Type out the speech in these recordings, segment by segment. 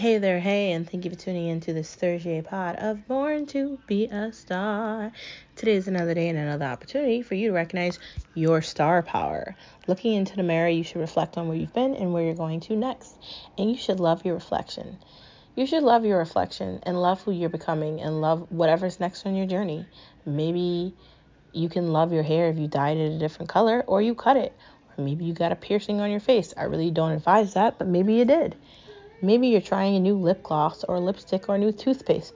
Hey there, hey, and thank you for tuning in to this Thursday pod of Born to Be a Star. Today is another day and another opportunity for you to recognize your star power. Looking into the mirror, you should reflect on where you've been and where you're going to next. And you should love your reflection. You should love your reflection and love who you're becoming and love whatever's next on your journey. Maybe you can love your hair if you dyed it a different color or you cut it. Or maybe you got a piercing on your face. I really don't advise that, but maybe you did. Maybe you're trying a new lip gloss or lipstick or a new toothpaste.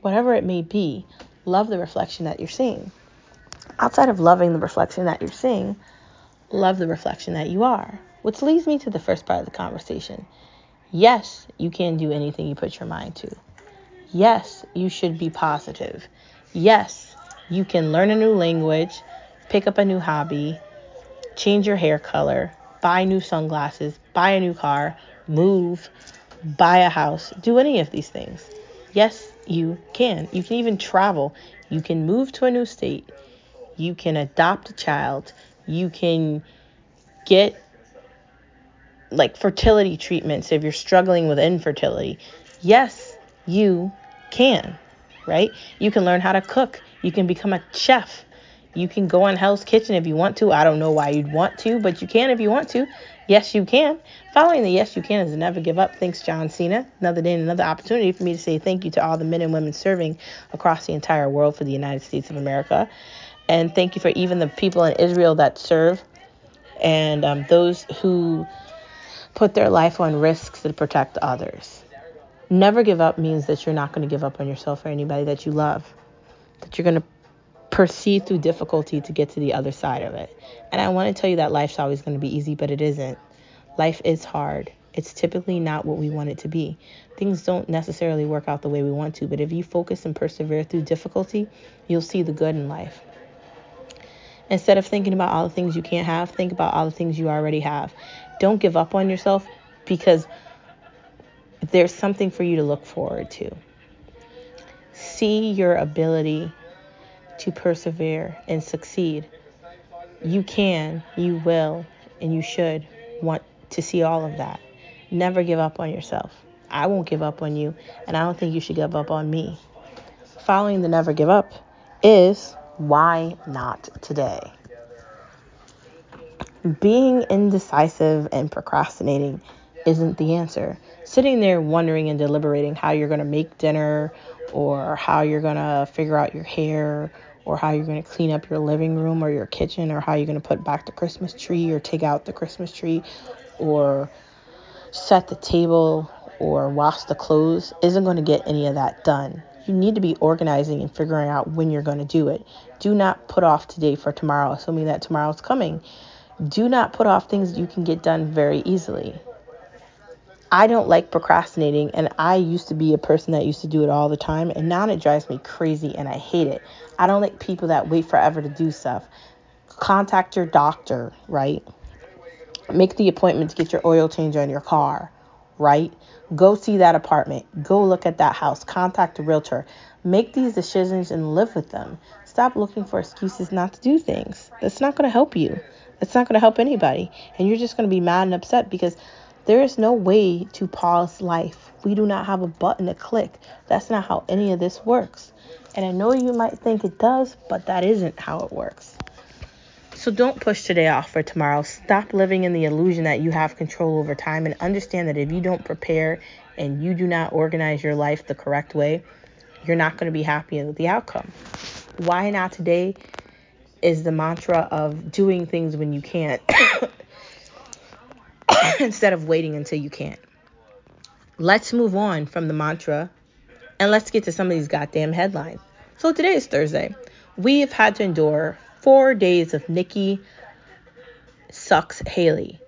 Whatever it may be, love the reflection that you're seeing. Outside of loving the reflection that you're seeing, love the reflection that you are. Which leads me to the first part of the conversation. Yes, you can do anything you put your mind to. Yes, you should be positive. Yes, you can learn a new language, pick up a new hobby, change your hair color, buy new sunglasses, buy a new car, move, buy a house, do any of these things. Yes, you can. You can even travel. You can move to a new state. You can adopt a child. You can get like fertility treatments if you're struggling with infertility. Yes, you can, right? You can learn how to cook. You can become a chef. You can go on Hell's Kitchen if you want to. I don't know why you'd want to, but you can if you want to. Yes, you can. Following the yes, you can is never give up. Thanks, John Cena. Another day and another opportunity for me to say thank you to all the men and women serving across the entire world for the United States of America. And thank you for even the people in Israel that serve and um, those who put their life on risks to protect others. Never give up means that you're not going to give up on yourself or anybody that you love, that you're going to proceed through difficulty to get to the other side of it. And I want to tell you that life's always going to be easy, but it isn't. Life is hard. It's typically not what we want it to be. Things don't necessarily work out the way we want to, but if you focus and persevere through difficulty, you'll see the good in life. Instead of thinking about all the things you can't have, think about all the things you already have. Don't give up on yourself because there's something for you to look forward to. See your ability to persevere and succeed. You can, you will, and you should want to see all of that. Never give up on yourself. I won't give up on you, and I don't think you should give up on me. Following the never give up is why not today? Being indecisive and procrastinating isn't the answer. Sitting there wondering and deliberating how you're going to make dinner or how you're going to figure out your hair or how you're going to clean up your living room or your kitchen or how you're going to put back the Christmas tree or take out the Christmas tree or set the table or wash the clothes isn't going to get any of that done. You need to be organizing and figuring out when you're going to do it. Do not put off today for tomorrow, assuming that tomorrow's coming. Do not put off things you can get done very easily. I don't like procrastinating, and I used to be a person that used to do it all the time, and now it drives me crazy and I hate it. I don't like people that wait forever to do stuff. Contact your doctor, right? Make the appointment to get your oil change on your car, right? Go see that apartment. Go look at that house. Contact a realtor. Make these decisions and live with them. Stop looking for excuses not to do things. That's not going to help you. That's not going to help anybody. And you're just going to be mad and upset because there is no way to pause life. We do not have a button to click. That's not how any of this works. And I know you might think it does, but that isn't how it works. So don't push today off for tomorrow. Stop living in the illusion that you have control over time and understand that if you don't prepare and you do not organize your life the correct way, you're not going to be happy with the outcome. Why not today is the mantra of doing things when you can't instead of waiting until you can't. Let's move on from the mantra and let's get to some of these goddamn headlines. So today is Thursday. We have had to endure four days of Nikki sucks Haley.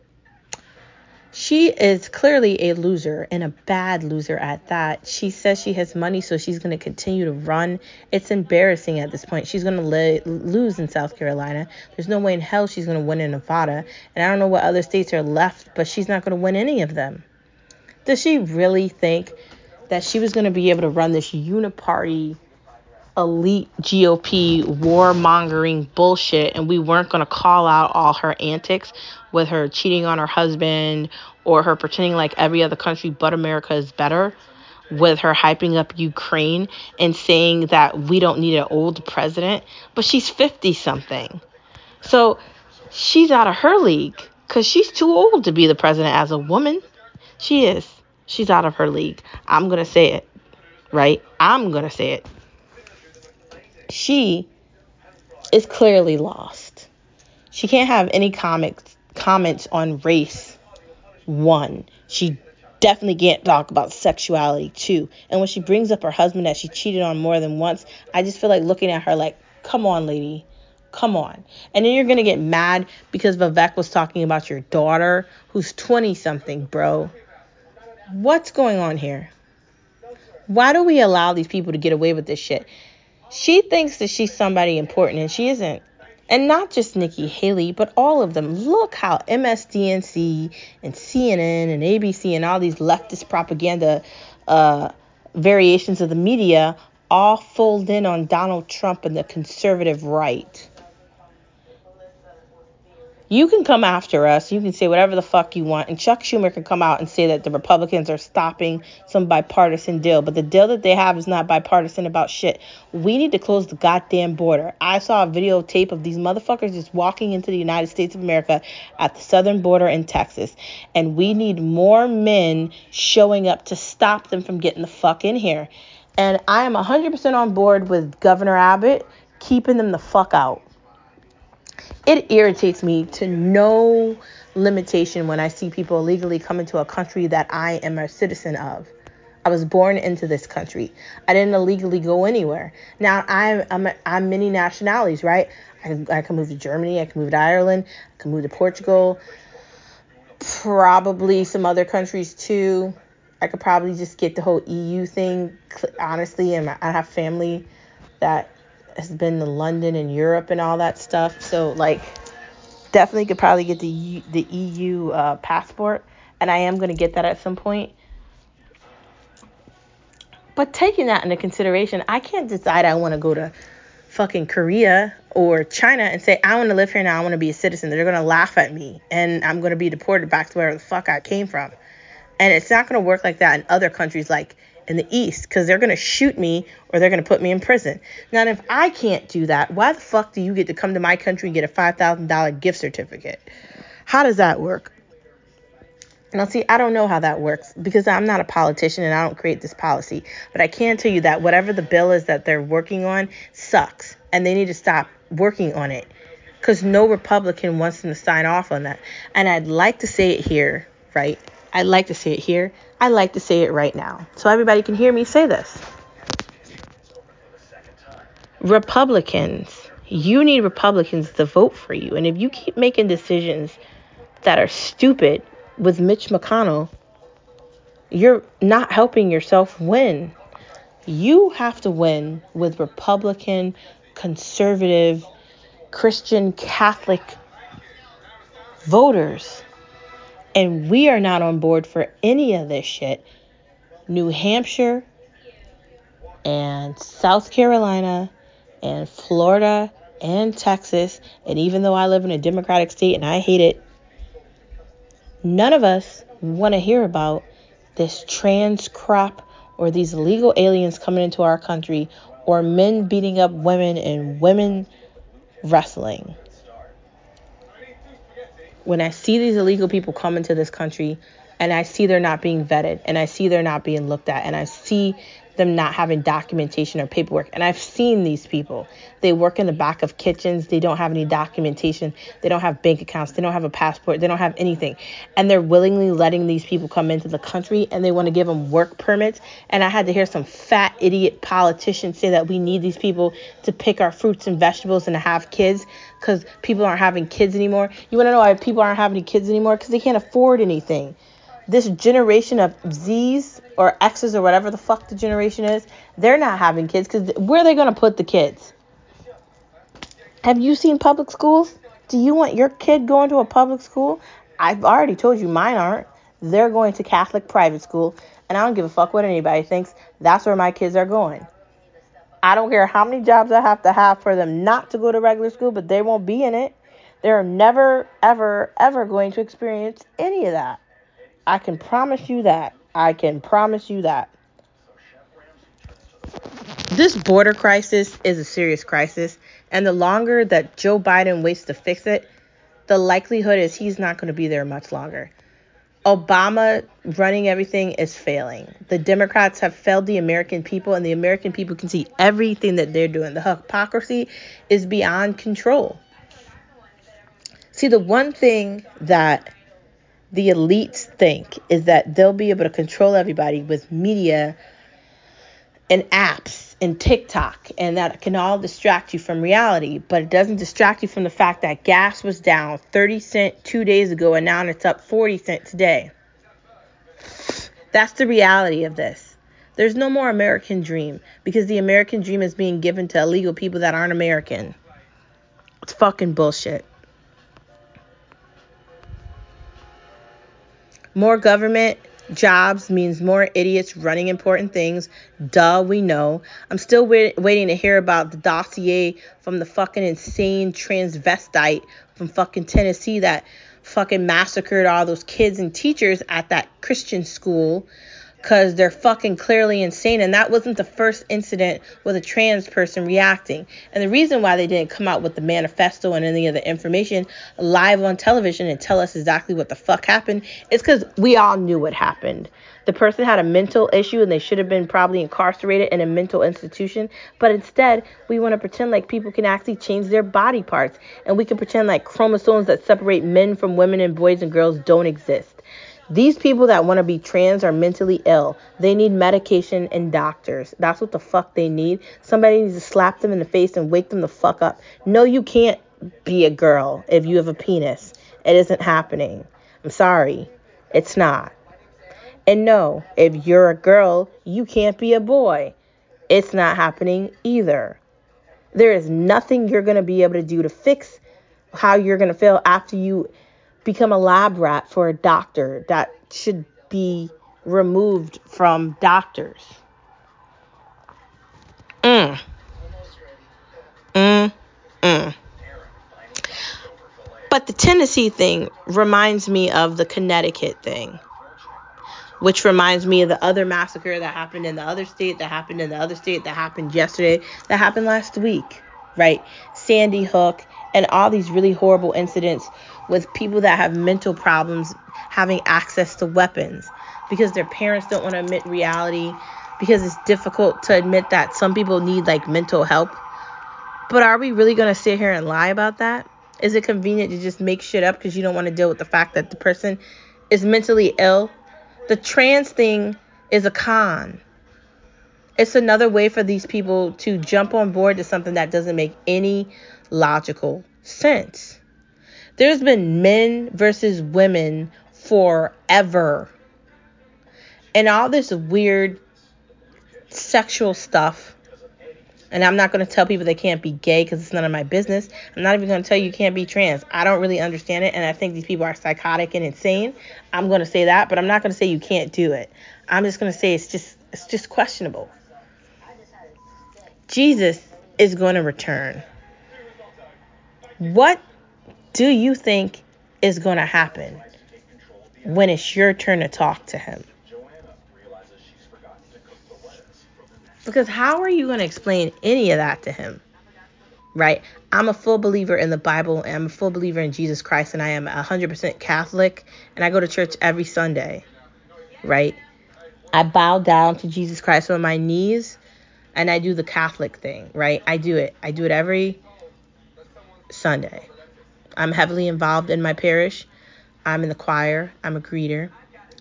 She is clearly a loser and a bad loser at that. She says she has money, so she's going to continue to run. It's embarrassing at this point. She's going to lose in South Carolina. There's no way in hell she's going to win in Nevada. And I don't know what other states are left, but she's not going to win any of them. Does she really think that she was going to be able to run this uniparty elite GOP warmongering bullshit and we weren't going to call out all her antics with her cheating on her husband or her pretending like every other country but America is better with her hyping up Ukraine and saying that we don't need an old president, but she's 50 something. So she's out of her league because she's too old to be the president as a woman. She is. She's out of her league. I'm going to say it, right? I'm going to say it. She is clearly lost. She can't have any comics, comments on race. One, she definitely can't talk about sexuality too. And when she brings up her husband that she cheated on more than once, I just feel like looking at her like, come on, lady. Come on. And then you're to get mad because Vivek was talking about your daughter who's 20 something, bro. What's going on here? Why do we allow these people to get away with this shit? She thinks that she's somebody important and she isn't. And not just Nikki Haley, but all of them. Look how MSDNC and CNN and ABC and all these leftist propaganda uh, variations of the media all fold in on Donald Trump and the conservative right. You can come after us. You can say whatever the fuck you want. And Chuck Schumer can come out and say that the Republicans are stopping some bipartisan deal. But the deal that they have is not bipartisan about shit. We need to close the goddamn border. I saw a videotape of these motherfuckers just walking into the United States of America at the southern border in Texas. And we need more men showing up to stop them from getting the fuck in here. And I am 100% on board with Governor Abbott keeping them the fuck out it irritates me to no limitation when I see people illegally come into a country that I am a citizen of. I was born into this country. I didn't illegally go anywhere. Now I'm I'm, I'm many nationalities, right? I, I can move to Germany. I can move to Ireland. I can move to Portugal. Probably some other countries too. I could probably just get the whole EU thing honestly, and I have family that has been to London and Europe and all that stuff. So like definitely could probably get the the EU uh, passport, and I am to get that at some point. But taking that into consideration, I can't decide I want to go to fucking Korea or China and say I want to live here now. I want to be a citizen. They're to laugh at me, and I'm to be deported back to where the fuck I came from. And it's not to work like that in other countries like in the East because they're going to shoot me or they're going to put me in prison. Now, if I can't do that, why the fuck do you get to come to my country and get a $5,000 gift certificate? How does that work? Now, see, I don't know how that works because I'm not a politician and I don't create this policy. But I can tell you that whatever the bill is that they're working on sucks and they need to stop working on it because no Republican wants them to sign off on that. And I'd like to say it here, right? I'd like to say it here. I'd like to say it right now so everybody can hear me say this. Republicans, you need Republicans to vote for you. And if you keep making decisions that are stupid with Mitch McConnell, you're not helping yourself win. You have to win with Republican, conservative, Christian, Catholic voters. And we are not on board for any of this shit. New Hampshire and South Carolina and Florida and Texas, and even though I live in a Democratic state and I hate it, none of us want to hear about this trans crap or these illegal aliens coming into our country or men beating up women and women wrestling when I see these illegal people come into this country and I see they're not being vetted and I see they're not being looked at and I see them not having documentation or paperwork. And I've seen these people. They work in the back of kitchens. They don't have any documentation. They don't have bank accounts. They don't have a passport. They don't have anything. And they're willingly letting these people come into the country and they want to give them work permits. And I had to hear some fat idiot politicians say that we need these people to pick our fruits and vegetables and to have kids because people aren't having kids anymore. You want to know why people aren't having kids anymore? Because they can't afford anything this generation of Z's or X's or whatever the fuck the generation is, they're not having kids because where are they going to put the kids? Have you seen public schools? Do you want your kid going to a public school? I've already told you mine aren't. They're going to Catholic private school, and I don't give a fuck what anybody thinks. That's where my kids are going. I don't care how many jobs I have to have for them not to go to regular school, but they won't be in it. They're never, ever, ever going to experience any of that. I can promise you that. I can promise you that. This border crisis is a serious crisis, and the longer that Joe Biden waits to fix it, the likelihood is he's not going to be there much longer. Obama running everything is failing. The Democrats have failed the American people, and the American people can see everything that they're doing. The hypocrisy is beyond control. See, the one thing that the elites think is that they'll be able to control everybody with media and apps and TikTok, and that can all distract you from reality, but it doesn't distract you from the fact that gas was down 30 cent two days ago and now it's up 40 cent today. That's the reality of this. There's no more American dream because the American dream is being given to illegal people that aren't American. It's fucking bullshit. More government jobs means more idiots running important things. Duh, we know. I'm still wait- waiting to hear about the dossier from the fucking insane transvestite from fucking Tennessee that fucking massacred all those kids and teachers at that Christian school because they're fucking clearly insane. And that wasn't the first incident with a trans person reacting. And the reason why they didn't come out with the manifesto and any of the information live on television and tell us exactly what the fuck happened is because we all knew what happened. The person had a mental issue and they should have been probably incarcerated in a mental institution. But instead, we want to pretend like people can actually change their body parts. And we can pretend like chromosomes that separate men from women and boys and girls don't exist. These people that want to be trans are mentally ill. They need medication and doctors. That's what the fuck they need. Somebody needs to slap them in the face and wake them the fuck up. No, you can't be a girl if you have a penis. It isn't happening. I'm sorry. It's not. And no, if you're a girl, you can't be a boy. It's not happening either. There is nothing you're going to be able to do to fix how you're going to feel after you become a lab rat for a doctor that should be removed from doctors. Mm. Mm. Mm. But the Tennessee thing reminds me of the Connecticut thing, which reminds me of the other massacre that happened in the other state, that happened in the other state, that happened yesterday, that happened last week, right? Sandy Hook and all these really horrible incidents with people that have mental problems having access to weapons because their parents don't want to admit reality because it's difficult to admit that some people need like mental help. But are we really going to sit here and lie about that? Is it convenient to just make shit up because you don't want to deal with the fact that the person is mentally ill? The trans thing is a con. It's another way for these people to jump on board to something that doesn't make any logical sense. There's been men versus women forever. And all this weird sexual stuff. And I'm not going to tell people they can't be gay because it's none of my business. I'm not even going to tell you you can't be trans. I don't really understand it. And I think these people are psychotic and insane. I'm going to say that. But I'm not going to say you can't do it. I'm just going to say it's just it's just questionable. Jesus is going to return. What do you think is going to happen when it's your turn to talk to him? Because how are you going to explain any of that to him? Right? I'm a full believer in the Bible and I'm a full believer in Jesus Christ and I am 100% Catholic and I go to church every Sunday. Right? I bow down to Jesus Christ on my knees and I do the Catholic thing, right? I do it. I do it every Sunday. I'm heavily involved in my parish. I'm in the choir. I'm a greeter.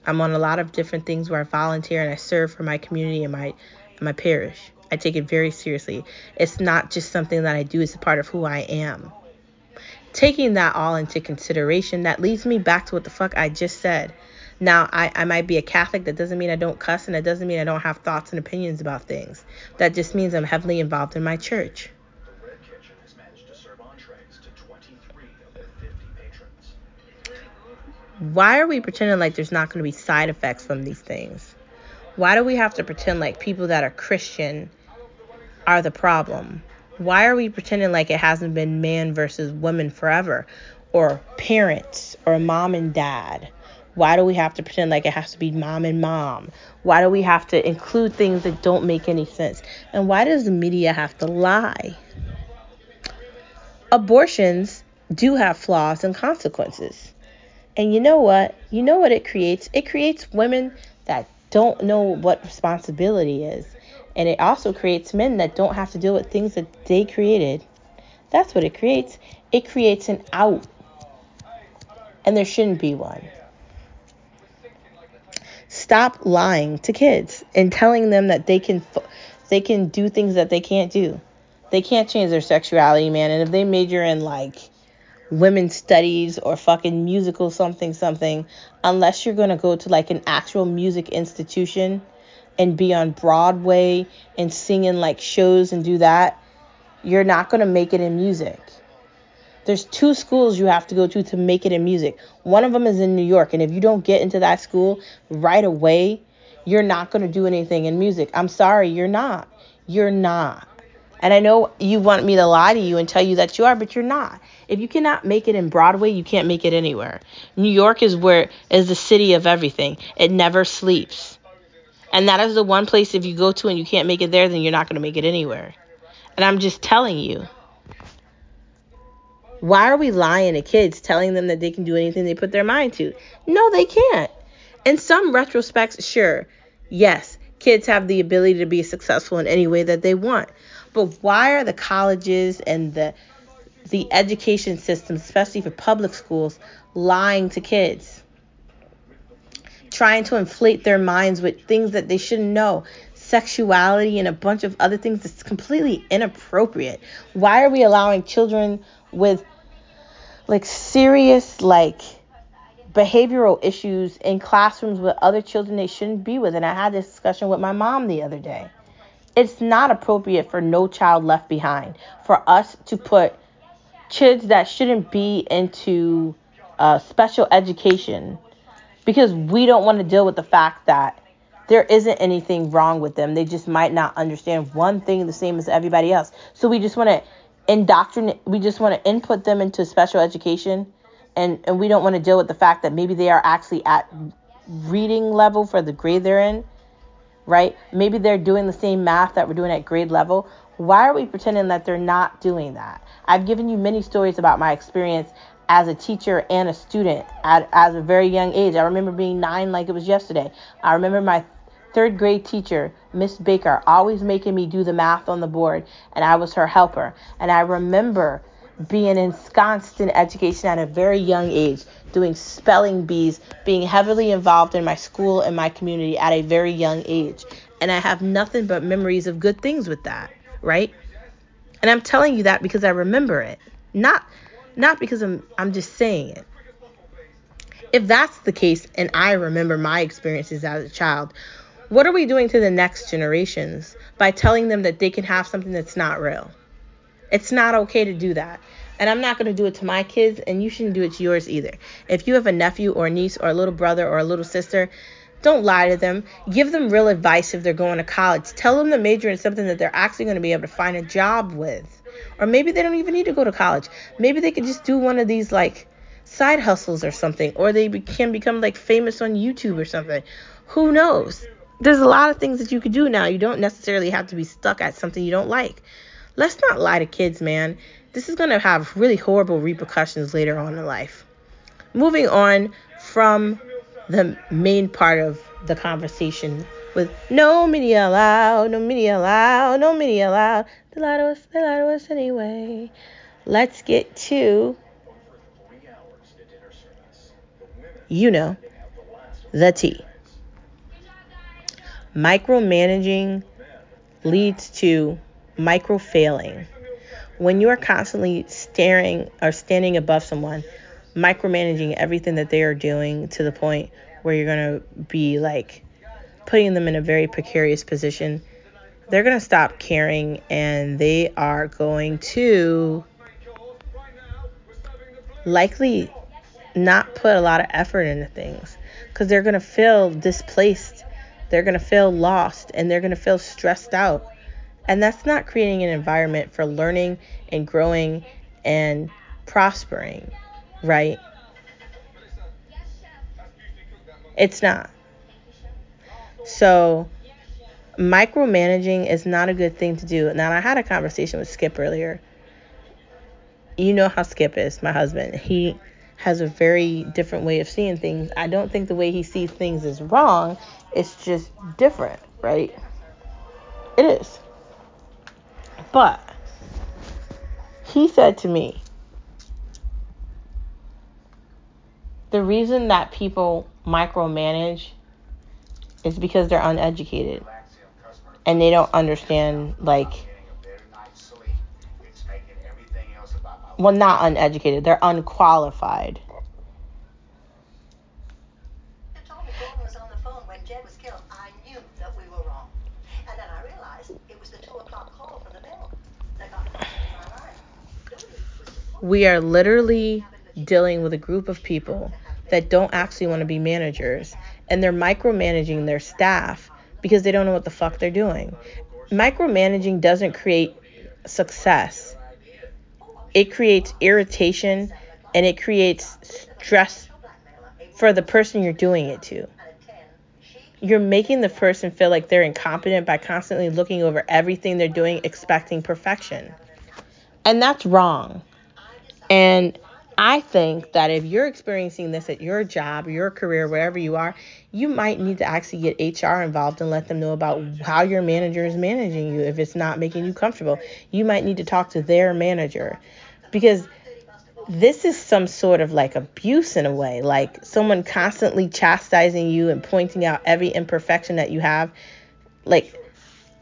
I'm on a lot of different things where I volunteer and I serve for my community and my my parish. I take it very seriously. It's not just something that I do, it's a part of who I am. Taking that all into consideration, that leads me back to what the fuck I just said. Now, I, I might be a Catholic. That doesn't mean I don't cuss, and that doesn't mean I don't have thoughts and opinions about things. That just means I'm heavily involved in my church. Why are we pretending like there's not going to be side effects from these things? Why do we have to pretend like people that are Christian are the problem? Why are we pretending like it hasn't been man versus woman forever? Or parents or mom and dad? Why do we have to pretend like it has to be mom and mom? Why do we have to include things that don't make any sense? And why does the media have to lie? Abortions do have flaws and consequences. And you know what? You know what it creates? It creates women that don't know what responsibility is. And it also creates men that don't have to deal with things that they created. That's what it creates. It creates an out. And there shouldn't be one. Stop lying to kids and telling them that they can they can do things that they can't do. They can't change their sexuality, man. And if they major in like women's studies or fucking musical something something, unless you're gonna go to like an actual music institution and be on Broadway and sing in like shows and do that, you're not going to make it in music. There's two schools you have to go to to make it in music. One of them is in New York, and if you don't get into that school right away, you're not going to do anything in music. I'm sorry, you're not. You're not. And I know you want me to lie to you and tell you that you are, but you're not. If you cannot make it in Broadway, you can't make it anywhere. New York is where is the city of everything. It never sleeps. And that is the one place if you go to and you can't make it there, then you're not going to make it anywhere. And I'm just telling you. Why are we lying to kids, telling them that they can do anything they put their mind to? No, they can't. In some retrospects, sure, yes, kids have the ability to be successful in any way that they want. But why are the colleges and the the education system, especially for public schools, lying to kids? trying to inflate their minds with things that they shouldn't know. Sexuality and a bunch of other things that's completely inappropriate. Why are we allowing children with like serious like behavioral issues in classrooms with other children they shouldn't be with? And i had this discussion with my mom the other day it's not appropriate for no child left behind for us to put kids that shouldn't be into uh, special education because we don't want to deal with the fact that there isn't anything wrong with them. They just might not understand one thing the same as everybody else. So we just want to indoctrinate, we just want to input them into special education. And, and we don't want to deal with the fact that maybe they are actually at reading level for the grade they're in, right? Maybe they're doing the same math that we're doing at grade level. Why are we pretending that they're not doing that? I've given you many stories about my experience as a teacher and a student at, at a very young age. I remember being nine like it was yesterday. I remember my third grade teacher, Miss Baker, always making me do the math on the board, and I was her helper. And I remember being ensconced in education at a very young age, doing spelling bees, being heavily involved in my school and my community at a very young age. And I have nothing but memories of good things with that, right? And I'm telling you that because I remember it. Not not because I'm I'm just saying it. If that's the case and I remember my experiences as a child, what are we doing to the next generations by telling them that they can have something that's not real? It's not okay to do that. And I'm not going to do it to my kids, and you shouldn't do it to yours either. If you have a nephew or a niece or a little brother or a little sister, don't lie to them. Give them real advice if they're going to college. Tell them to major in something that they're actually going to be able to find a job with. Or maybe they don't even need to go to college. Maybe they could just do one of these like side hustles or something, or they can become like famous on YouTube or something. Who knows? There's a lot of things that you could do now. You don't necessarily have to be stuck at something you don't like. Let's not lie to kids, man. This is going to have really horrible repercussions later on in life. Moving on from the main part of the conversation with no media allowed, no media allowed, no media allowed. They lie to us, they lie to us anyway. Let's get to, you know, the T. Micromanaging leads to micro failing. When you are constantly staring or standing above someone, micromanaging everything that they are doing to the point where you're going to be like putting them in a very precarious position, they're going to stop caring and they are going to likely not put a lot of effort into things because they're going to feel displaced. They're going to feel lost and they're going to feel stressed out. And that's not creating an environment for learning and growing and prospering, right? It's not. So, micromanaging is not a good thing to do. Now, I had a conversation with Skip earlier. You know how Skip is, my husband. He has a very different way of seeing things. I don't think the way he sees things is wrong, it's just different, right? It is. But he said to me, the reason that people micromanage is because they're uneducated and they don't understand like well not uneducated they're unqualified we are literally dealing with a group of people that don't actually want to be managers and they're micromanaging their staff because they don't know what the fuck they're doing. Micromanaging doesn't create success. It creates irritation and it creates stress for the person you're doing it to. You're making the person feel like they're incompetent by constantly looking over everything they're doing, expecting perfection. And that's wrong. And I think that if you're experiencing this at your job, your career, wherever you are, you might need to actually get HR involved and let them know about how your manager is managing you if it's not making you comfortable. You might need to talk to their manager because this is some sort of like abuse in a way, like someone constantly chastising you and pointing out every imperfection that you have. Like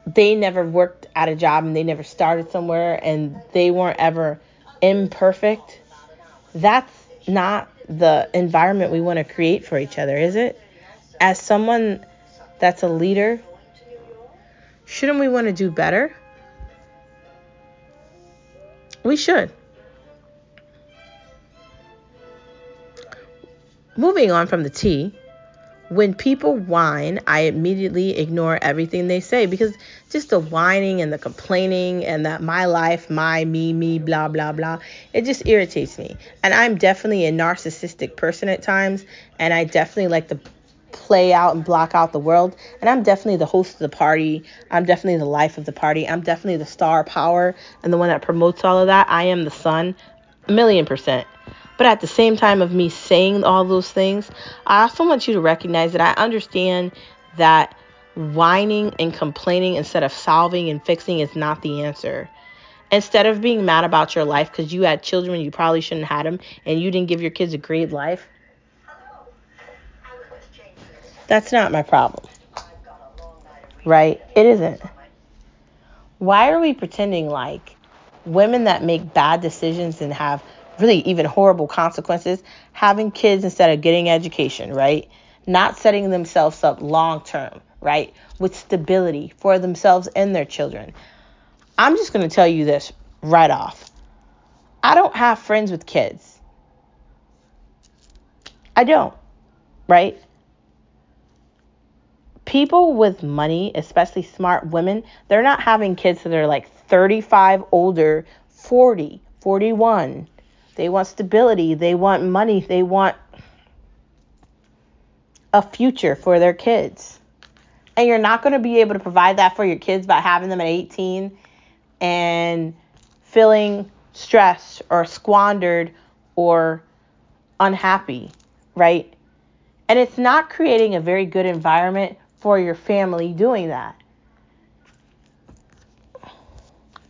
they never worked at a job and they never started somewhere and they weren't ever imperfect that's not the environment we want to create for each other, is it? As someone that's a leader, shouldn't we want to do better? We should. Moving on from the tea, when people whine, I immediately ignore everything they say because just the whining and the complaining and that my life, my, me, me, blah, blah, blah, it just irritates me. And I'm definitely a narcissistic person at times, and I definitely like to play out and block out the world. And I'm definitely the host of the party. I'm definitely the life of the party. I'm definitely the star power and the one that promotes all of that. I am the sun, a million percent. But at the same time of me saying all those things, I also want you to recognize that I understand that whining and complaining instead of solving and fixing is not the answer. Instead of being mad about your life because you had children you probably shouldn't have had them and you didn't give your kids a great life, that's not my problem. Right? It isn't. Why are we pretending like women that make bad decisions and have really even horrible consequences, having kids instead of getting education, right? Not setting themselves up long term, right? With stability for themselves and their children. I'm just going to tell you this right off. I don't have friends with kids. I don't, right? People with money, especially smart women, they're not having kids that are like 35 older, 40, 41, they want stability. They want money. They want a future for their kids. And you're not going to be able to provide that for your kids by having them at 18 and feeling stressed or squandered or unhappy, right? And it's not creating a very good environment for your family doing that.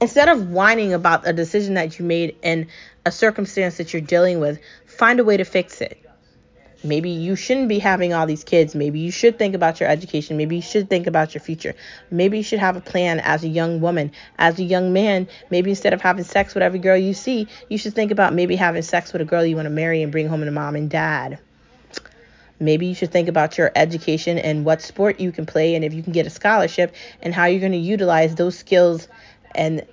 Instead of whining about a decision that you made in a circumstance that you're dealing with, find a way to fix it. Maybe you shouldn't be having all these kids. Maybe you should think about your education. Maybe you should think about your future. Maybe you should have a plan as a young woman. As a young man, maybe instead of having sex with every girl you see, you should think about maybe having sex with a girl you want to marry and bring home to mom and dad. Maybe you should think about your education and what sport you can play and if you can get a scholarship and how you're going to utilize those skills and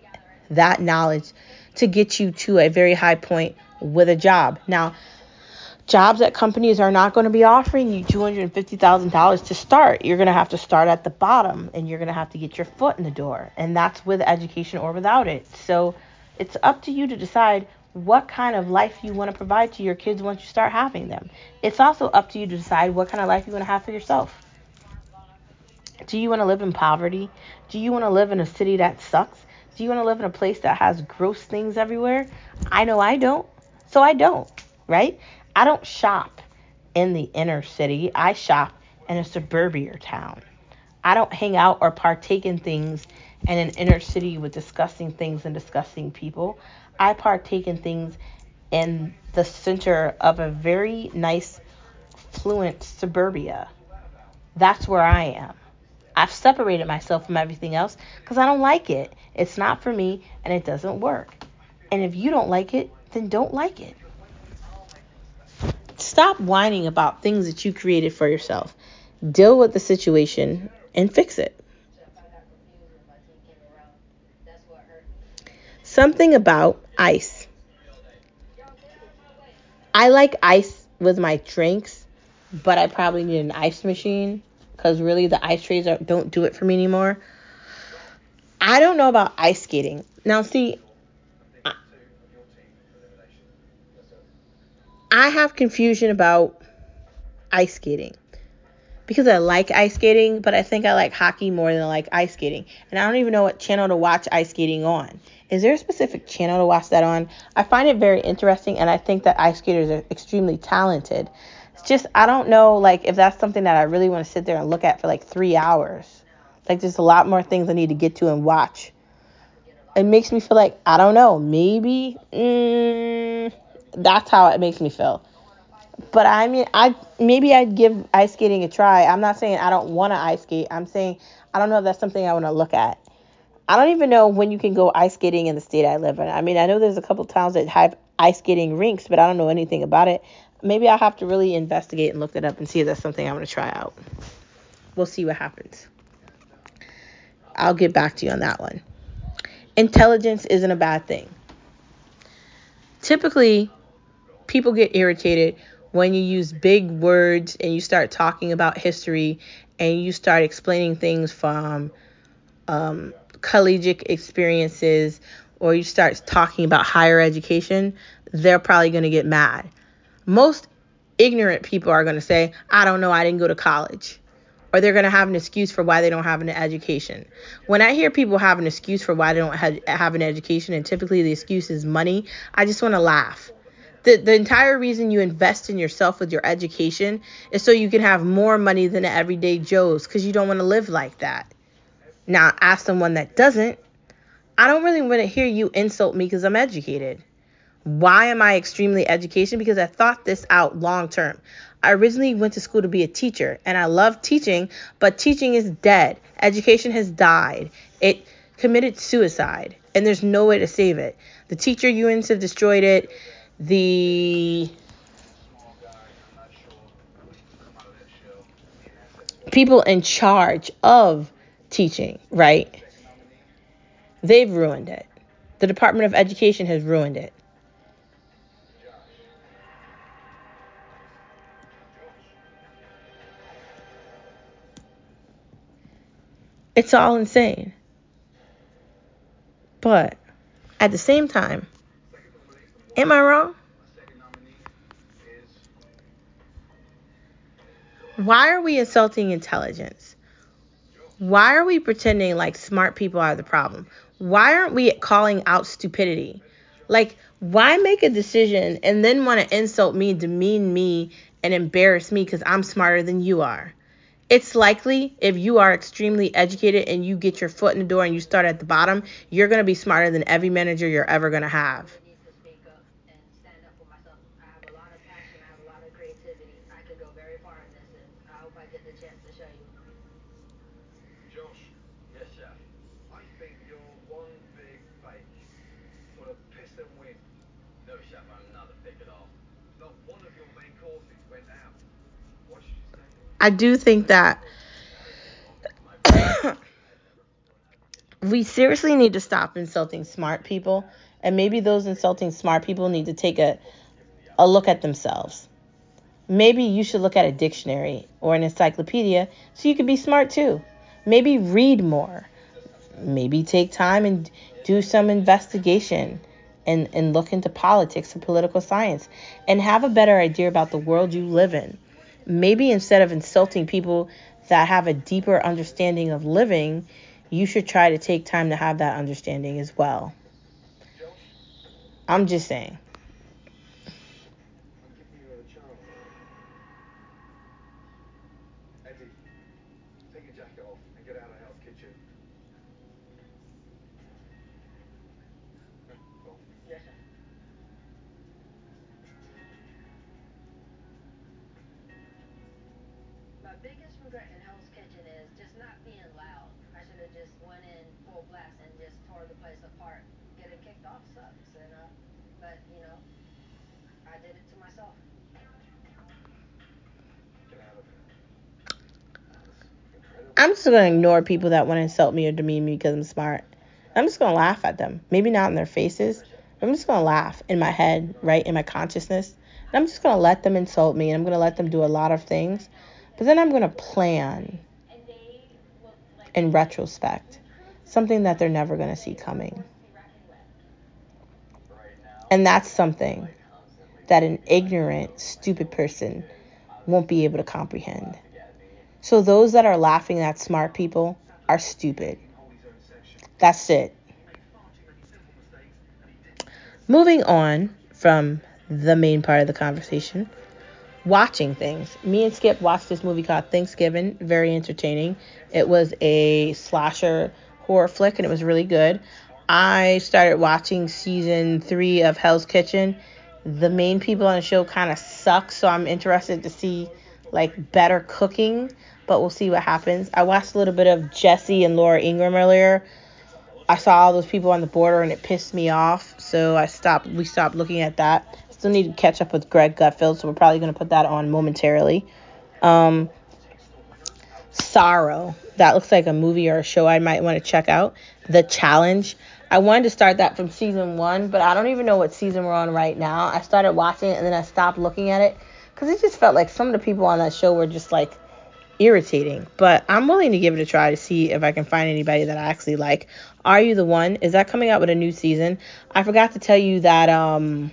that knowledge to get you to a very high point with a job. Now, jobs at companies are not going to be offering you $250,000 to start. You're going to have to start at the bottom and you're going to have to get your foot in the door. And that's with education or without it. So it's up to you to decide what kind of life you want to provide to your kids once you start having them. It's also up to you to decide what kind of life you want to have for yourself. Do you want to live in poverty? Do you want to live in a city that sucks? Do you want to live in a place that has gross things everywhere? I know I don't. So I don't, right? I don't shop in the inner city. I shop in a suburbia town. I don't hang out or partake in things in an inner city with disgusting things and disgusting people. I partake in things in the center of a very nice, fluent suburbia. That's where I am. I've separated myself from everything else because I don't like it. It's not for me and it doesn't work. And if you don't like it, then don't like it. Stop whining about things that you created for yourself. Deal with the situation and fix it. Something about ice. I like ice with my drinks, but I probably need an ice machine because really the ice trays are, don't do it for me anymore. I don't know about ice skating. Now, see, I have confusion about ice skating because I like ice skating, but I think I like hockey more than I like ice skating. And I don't even know what channel to watch ice skating on. Is there a specific channel to watch that on? I find it very interesting, and I think that ice skaters are extremely talented. Just, I don't know, like, if that's something that I really want to sit there and look at for like three hours. Like, there's a lot more things I need to get to and watch. It makes me feel like, I don't know, maybe, mm, that's how it makes me feel. But I mean, I maybe I'd give ice skating a try. I'm not saying I don't want to ice skate. I'm saying I don't know if that's something I want to look at. I don't even know when you can go ice skating in the state I live in. I mean, I know there's a couple towns that have ice skating rinks, but I don't know anything about it. Maybe I'll have to really investigate and look it up and see if that's something I want to try out. We'll see what happens. I'll get back to you on that one. Intelligence isn't a bad thing. Typically, people get irritated when you use big words and you start talking about history and you start explaining things from um, collegiate experiences or you start talking about higher education, they're probably going to get mad. Most ignorant people are going to say, I don't know, I didn't go to college. Or they're going to have an excuse for why they don't have an education. When I hear people have an excuse for why they don't have, have an education, and typically the excuse is money, I just want to laugh. The, the entire reason you invest in yourself with your education is so you can have more money than the everyday Joes because you don't want to live like that. Now, ask someone that doesn't, I don't really want to hear you insult me because I'm educated. Why am I extremely education? Because I thought this out long term. I originally went to school to be a teacher and I love teaching, but teaching is dead. Education has died. It committed suicide and there's no way to save it. The teacher unions have destroyed it. The people in charge of teaching, right? They've ruined it. The Department of Education has ruined it. It's all insane. But at the same time, am I wrong? Why are we insulting intelligence? Why are we pretending like smart people are the problem? Why aren't we calling out stupidity? Like, why make a decision and then want to insult me, demean me, and embarrass me because I'm smarter than you are? It's likely if you are extremely educated and you get your foot in the door and you start at the bottom, you're going to be smarter than every manager you're ever going to have. I do think that we seriously need to stop insulting smart people, and maybe those insulting smart people need to take a a look at themselves. maybe you should look at a dictionary or an encyclopedia so you can be smart too. Maybe read more. Maybe take time and do some investigation and, and look into politics and political science and have a better idea about the world you live in. Maybe instead of insulting people that have a deeper understanding of living, you should try to take time to have that understanding as well. I'm just saying. Gonna ignore people that want to insult me or demean me because I'm smart. I'm just gonna laugh at them. Maybe not in their faces. I'm just gonna laugh in my head, right, in my consciousness. And I'm just gonna let them insult me and I'm gonna let them do a lot of things. But then I'm gonna plan in retrospect something that they're never gonna see coming. And that's something that an ignorant, stupid person won't be able to comprehend. So those that are laughing at smart people are stupid. That's it. Moving on from the main part of the conversation, watching things. Me and Skip watched this movie called Thanksgiving, very entertaining. It was a slasher horror flick and it was really good. I started watching season three of Hell's Kitchen. The main people on the show kind of suck, so I'm interested to see like better cooking but we'll see what happens. I watched a little bit of Jesse and Laura Ingraham earlier. I saw all those people on the border and it pissed me off, so I stopped. We stopped looking at that. Still need to catch up with Greg Gutfeld, so we're probably gonna put that on momentarily. Um, Sorrow. That looks like a movie or a show I might want to check out. The Challenge. I wanted to start that from season one, but I don't even know what season we're on right now. I started watching it and then I stopped looking at it because it just felt like some of the people on that show were just like irritating, but I'm willing to give it a try to see if I can find anybody that I actually like. Are You the One? Is that coming out with a new season? I forgot to tell you that um,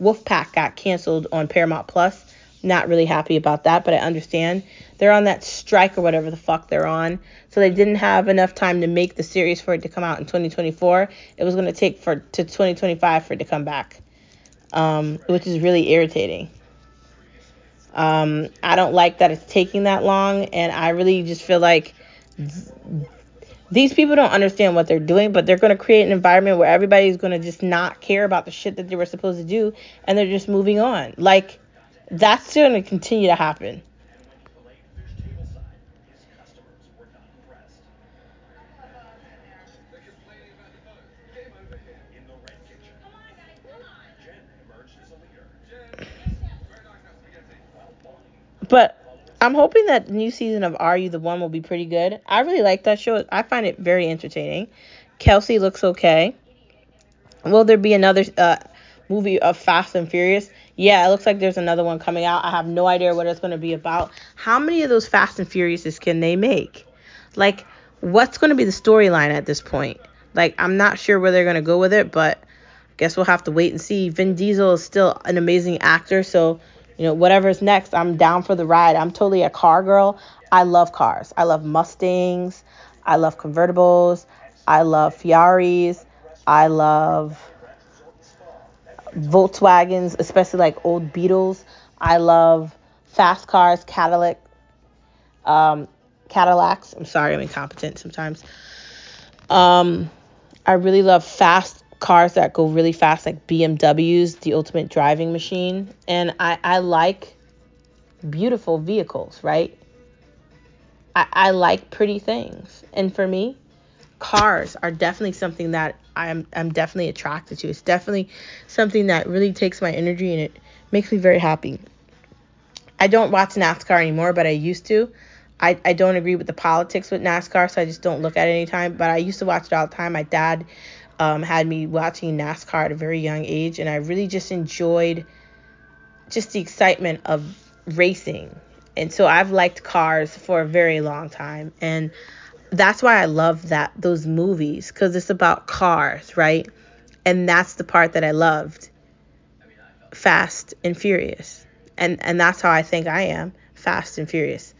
Wolfpack got canceled on Paramount Plus. Not really happy about that, but I understand. They're on that strike or whatever the fuck they're on. So they didn't have enough time to make the series for it to come out in 2024. It was going to take for to 2025 for it to come back, um, which is really irritating. Um, I don't like that it's taking that long, and I really just feel like these people don't understand what they're doing, but they're going to create an environment where everybody's going to just not care about the shit that they were supposed to do, and they're just moving on. Like, that's going to continue to happen. But I'm hoping that the new season of Are You the One will be pretty good. I really like that show. I find it very entertaining. Kelce looks okay. Will there be another uh, movie of Fast and Furious? Yeah, it looks like there's another one coming out. I have no idea what it's going to be about. How many of those Fast and Furiouses can they make? Like, what's going to be the storyline at this point? Like, I'm not sure where they're going to go with it, but I guess we'll have to wait and see. Vin Diesel is still an amazing actor, so you know, whatever's next, I'm down for the ride. I'm totally a car girl. I love cars. I love Mustangs. I love convertibles. I love Ferraris. I love Volkswagens, especially like old Beetles. I love fast cars, Cadillac, um, Cadillacs. I'm sorry, I'm incompetent sometimes. Um, I really love fast cars that go really fast, like BMWs, the ultimate driving machine. And I, I like beautiful vehicles, right? I, I like pretty things. And for me, cars are definitely something that I'm I'm definitely attracted to. It's definitely something that really takes my energy and it makes me very happy. I don't watch NASCAR anymore, but I used to. I, I don't agree with the politics with NASCAR, so I just don't look at it anytime. But I used to watch it all the time. My dad um, had me watching NASCAR at a very young age, and I really just enjoyed just the excitement of racing. And so I've liked cars for a very long time. And that's why I love that those movies because it's about cars, right? And that's the part that I loved. Fast and Furious. And and that's how I think I am, Fast and Furious.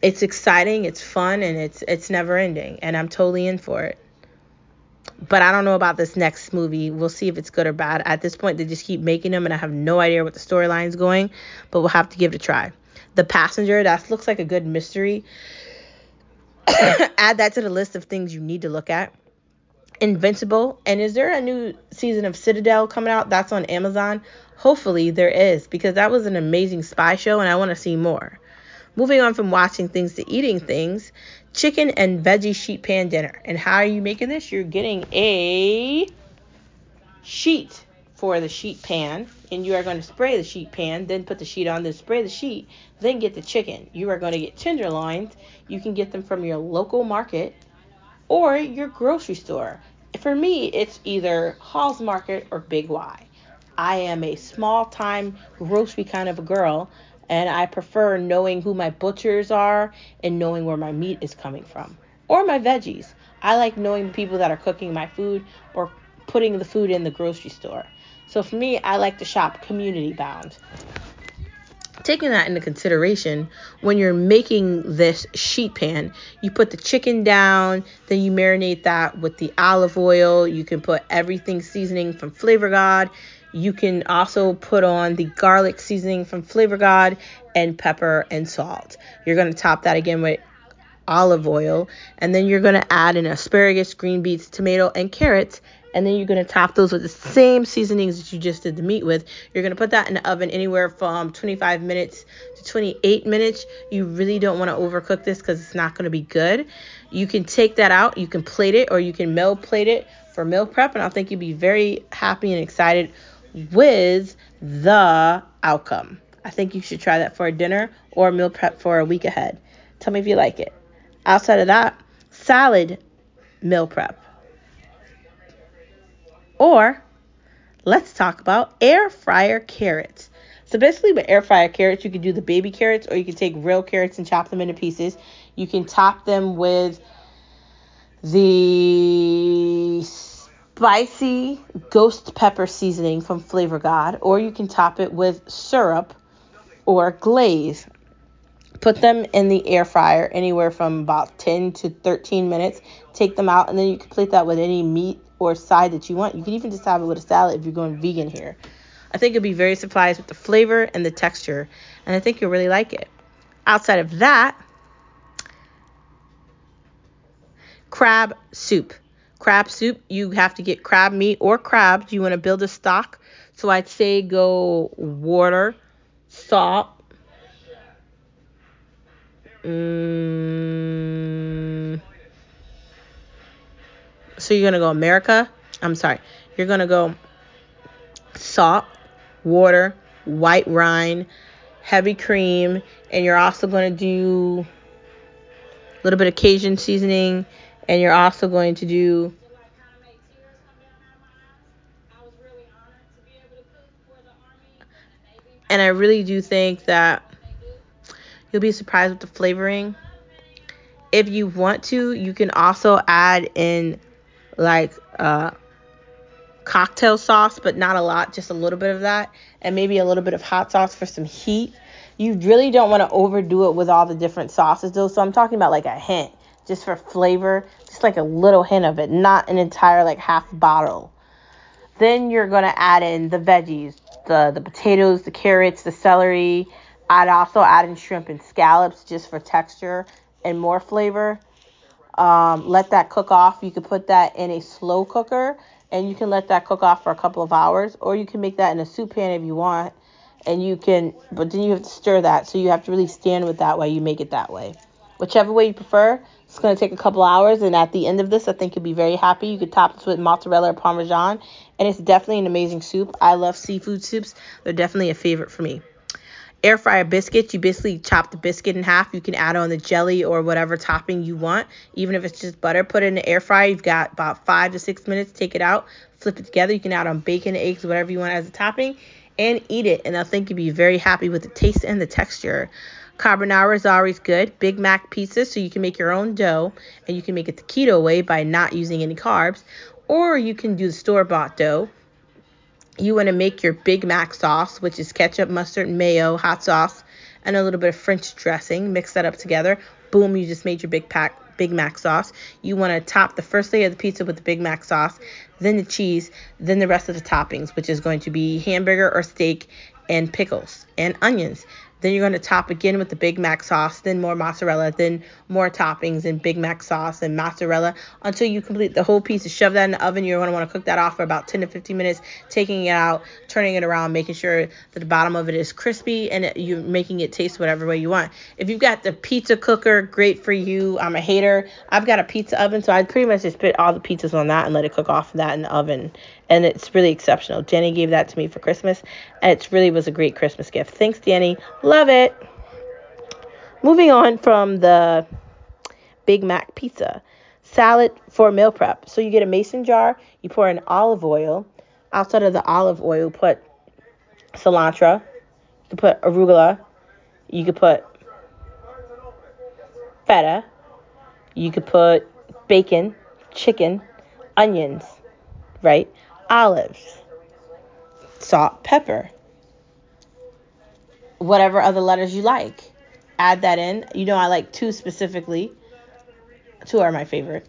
It's exciting, it's fun, and it's it's never ending, and I'm totally in for it. But I don't know about this next movie. We'll see if it's good or bad. At this point, they just keep making them, and I have no idea what the storyline's going. But we'll have to give it a try. The Passenger, that looks like a good mystery. Add that to the list of things you need to look at. Invincible. And is there a new season of Citadel coming out? That's on Amazon. Hopefully there is because that was an amazing spy show and I want to see more. Moving on from watching things to eating things, chicken and veggie sheet pan dinner. And how are you making this? You're getting a sheet for the sheet pan and you are going to spray the sheet pan, then put the sheet on, then spray the sheet, then get the chicken. You are going to get tenderloins. You can get them from your local market or your grocery store. For me, it's either Hall's Market or Big Y. I am a small time grocery kind of a girl, and I prefer knowing who my butchers are and knowing where my meat is coming from or my veggies. I like knowing the people that are cooking my food or putting the food in the grocery store. So for me, I like to shop community bound. Taking that into consideration, when you're making this sheet pan, you put the chicken down, then you marinate that with the olive oil. You can put everything seasoning from Flavor God. You can also put on the garlic seasoning from Flavor God and pepper and salt. You're going to top that again with olive oil, and then you're going to add in asparagus, green beets, tomato, and carrots, and then you're going to top those with the same seasonings that you just did the meat with. You're going to put that in the oven anywhere from 25 minutes to 28 minutes. You really don't want to overcook this because it's not going to be good. You can take that out, you can plate it, or you can meal plate it for meal prep, and I think you'd be very happy and excited with the outcome. I think you should try that for a dinner or a meal prep for a week ahead. Tell me if you like it. Outside of that, salad meal prep. Or let's talk about air fryer carrots. So basically with air fryer carrots, you can do the baby carrots or you can take real carrots and chop them into pieces. You can top them with the spicy ghost pepper seasoning from Flavor God, or you can top it with syrup or glaze. Put them in the air fryer anywhere from about 10 to 13 minutes. Take them out, and then you can plate that with any meat or side that you want. You can even just have it with a salad if you're going vegan here. I think you'll be very surprised with the flavor and the texture, and I think you'll really like it. Outside of that, crab soup crab soup, you have to get crab meat or crabs. You want to build a stock. So I'd say go water, salt. Mm, so you're going to go America. I'm sorry. You're going to go salt, water, white rind, heavy cream, and you're also going to do a little bit of Cajun seasoning and you're also going to do and I really do think that you'll be surprised with the flavoring. If you want to, you can also add in like uh, cocktail sauce, but not a lot, just a little bit of that, and maybe a little bit of hot sauce for some heat. You really don't want to overdo it with all the different sauces, though. So I'm talking about like a hint, just for flavor, just like a little hint of it, not an entire like half bottle. Then you're gonna add in the veggies, the the potatoes, the carrots, the celery. I'd also add in shrimp and scallops just for texture and more flavor. Um, let that cook off. You could put that in a slow cooker and you can let that cook off for a couple of hours, or you can make that in a soup pan if you want. And you can, but then you have to stir that, so you have to really stand with that while you make it that way. Whichever way you prefer, it's going to take a couple hours, and at the end of this, I think you'll be very happy. You could top this with mozzarella or parmesan, and it's definitely an amazing soup. I love seafood soups, they're definitely a favorite for me. Air fryer biscuits, you basically chop the biscuit in half. You can add on the jelly or whatever topping you want, even if it's just butter. Put it in the air fryer. You've got about five to six minutes. Take it out, flip it together. You can add on bacon, eggs, whatever you want as a topping, and eat it. And I think you'd be very happy with the taste and the texture. Carbonara is always good. Big Mac pizza, so you can make your own dough and you can make it the keto way by not using any carbs. Or you can do the store bought dough. You want to make your Big Mac sauce, which is ketchup, mustard, mayo, hot sauce, and a little bit of French dressing. Mix that up together. Boom, you just made your Big Pack Big Mac sauce. You want to top the first layer of the pizza with the Big Mac sauce, then the cheese, then the rest of the toppings, which is going to be hamburger or steak and pickles and onions. Then you're going to top again with the Big Mac sauce, then more mozzarella, then more toppings and Big Mac sauce and mozzarella until you complete the whole piece. And shove that in the oven. You're going to want to cook that off for about 10 to 15 minutes, taking it out, turning it around, making sure that the bottom of it is crispy and you're making it taste whatever way you want. If you've got the pizza cooker, great for you. I'm a hater. I've got a pizza oven, so I pretty much just put all the pizzas on that and let it cook off of that in the oven and it's really exceptional. Jenny gave that to me for Christmas, and it really was a great Christmas gift. Thanks, Danny. Love it. Moving on from the Big Mac pizza, salad for meal prep. So you get a mason jar, you pour in olive oil. Outside of the olive oil, put cilantro, you put arugula, you could put feta, you could put bacon, chicken, onions, right? Olives, salt, pepper, whatever other letters you like. Add that in. You know, I like two specifically. Two are my favorite.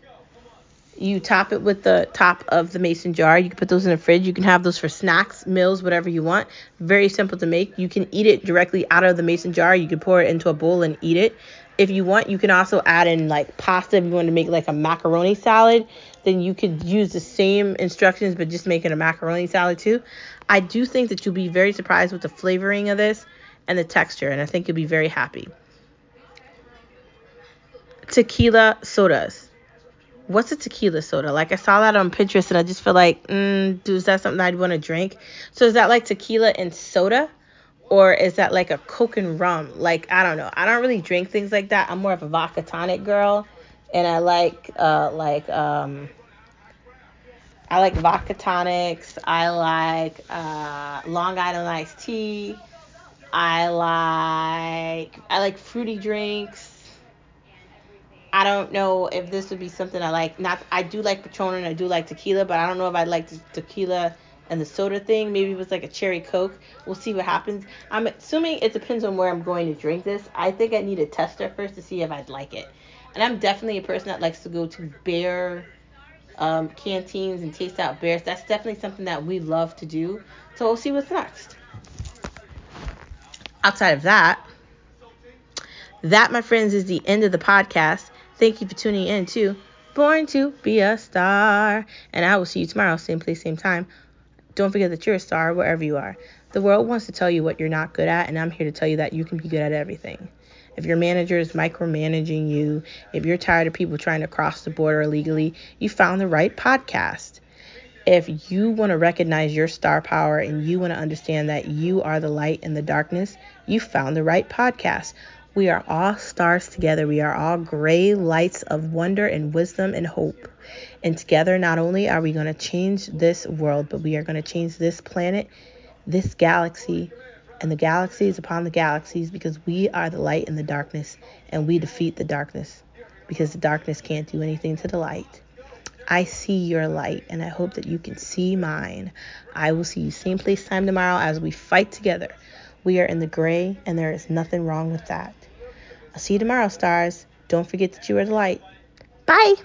You top it with the top of the mason jar. You can put those in the fridge. You can have those for snacks, meals, whatever you want. Very simple to make. You can eat it directly out of the mason jar. You can pour it into a bowl and eat it. If you want, you can also add in like pasta if you want to make like a macaroni salad then you could use the same instructions but just make it a macaroni salad too. I do think that you'll be very surprised with the flavoring of this and the texture, and I think you'll be very happy. Tequila sodas. What's a tequila soda? Like I saw that on Pinterest and I just feel like, mm, dude, is that something I'd want to drink? So is that like tequila and soda? Or is that like a Coke and rum? Like, I don't know. I don't really drink things like that. I'm more of a vodka tonic girl and I like uh like um I like vodka tonics. I like uh, Long Island iced tea. I like I like fruity drinks. I don't know if this would be something I like. Not I do like Patron and I do like tequila, but I don't know if I'd like the tequila and the soda thing. Maybe it was like a cherry coke. We'll see what happens. I'm assuming it depends on where I'm going to drink this. I think I need a tester first to see if I'd like it. And I'm definitely a person that likes to go to beer um, canteens and taste out bears. That's definitely something that we love to do. So we'll see what's next. Outside of that, that, my friends, is the end of the podcast. Thank you for tuning in to Born to Be a Star. And I will see you tomorrow, same place, same time. Don't forget that you're a star wherever you are. The world wants to tell you what you're not good at, and I'm here to tell you that you can be good at everything if your manager is micromanaging you, if you're tired of people trying to cross the border illegally, you found the right podcast. If you want to recognize your star power and you want to understand that you are the light in the darkness, you found the right podcast. We are all stars together. We are all gray lights of wonder and wisdom and hope. And together, not only are we going to change this world, but we are going to change this planet, this galaxy, and the galaxies upon the galaxies because we are the light in the darkness and we defeat the darkness because the darkness can't do anything to the light. I see your light and I hope that you can see mine. I will see you same place time tomorrow as we fight together. We are in the gray and there is nothing wrong with that. I'll see you tomorrow, stars. Don't forget that you are the light. Bye.